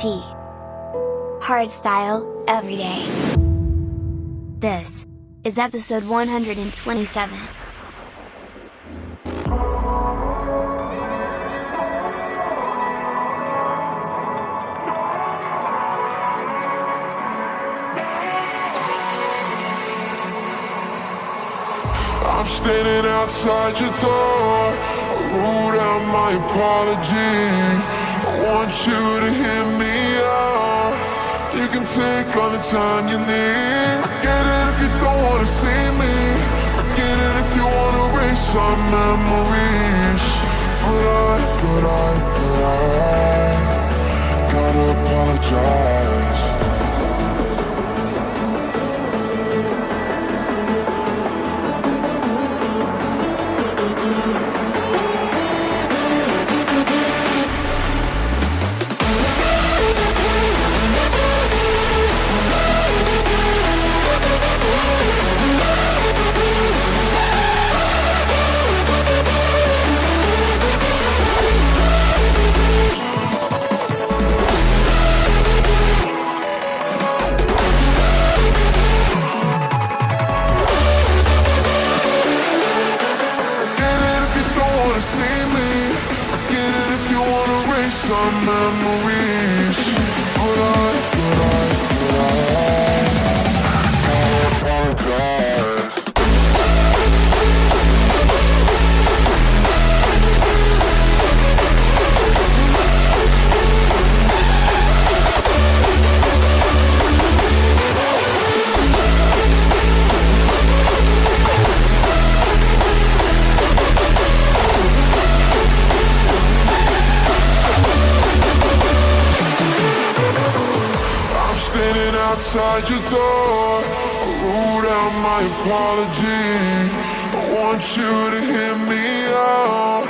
T. Hardstyle, every day. This is episode 127. I'm standing outside your door. I wrote out my apology. I want you to hear me out. You can take all the time you need. I get it if you don't wanna see me. I get it if you wanna erase our memories. But I, but I, but I gotta apologize. Standing outside your door. I wrote out my apology. I want you to hear me out.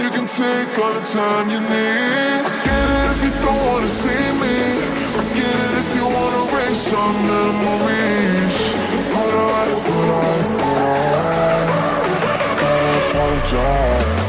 You can take all the time you need. I get it if you don't wanna see me. I get it if you wanna erase some memories. But I, but I, but I gotta apologize.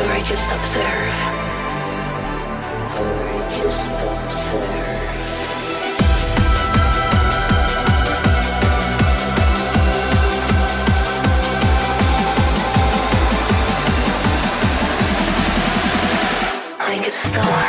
I just observe. I just observe. Like a star.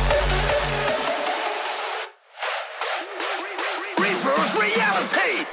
reality.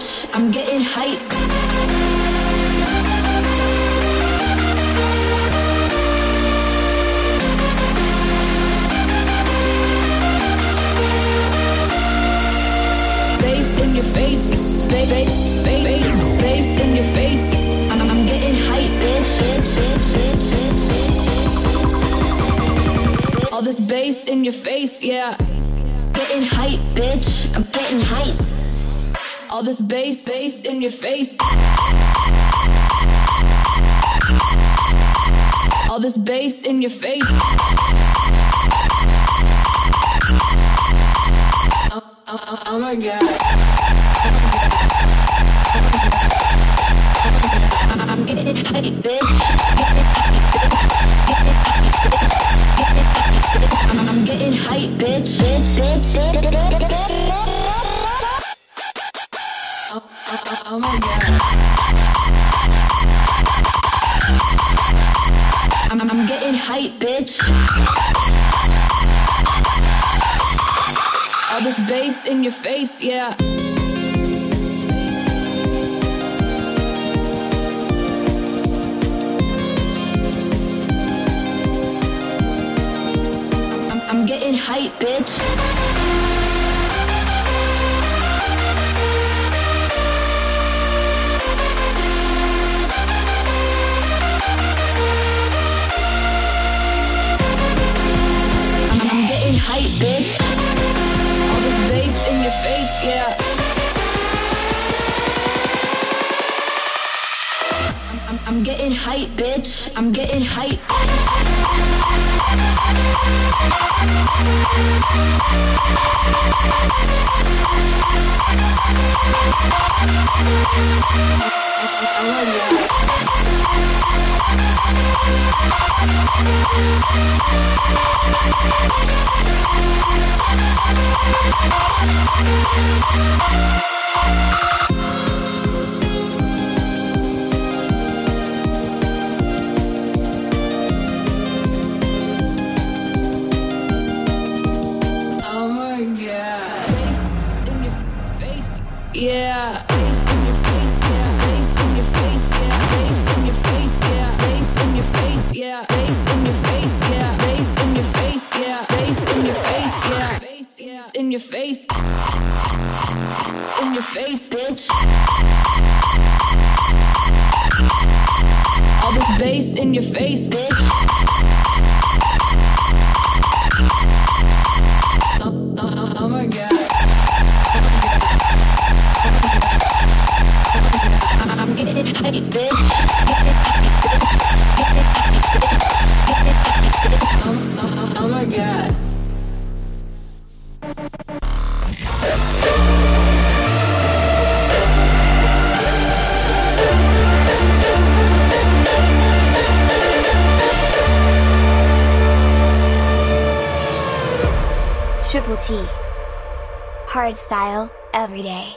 Bitch. I'm getting hype. Bass in your face, baby, baby, in your face. I'm, getting bitch. All this bass in your face, yeah. Getting hype, bitch. I'm getting hype. All this bass, bass in your face. All this bass in your face. Oh, oh, oh, my god. Yeah. I'm, I'm getting hype, bitch. I'm, I'm getting hype, bitch. Yeah. Hype, bitch. I'm getting hype. Yeah. Bass in your face, yeah. Bass in your face, yeah. Bass in your face, yeah. Bass. In your face. In your face, bitch. All this bass in your face, bitch. style, every day.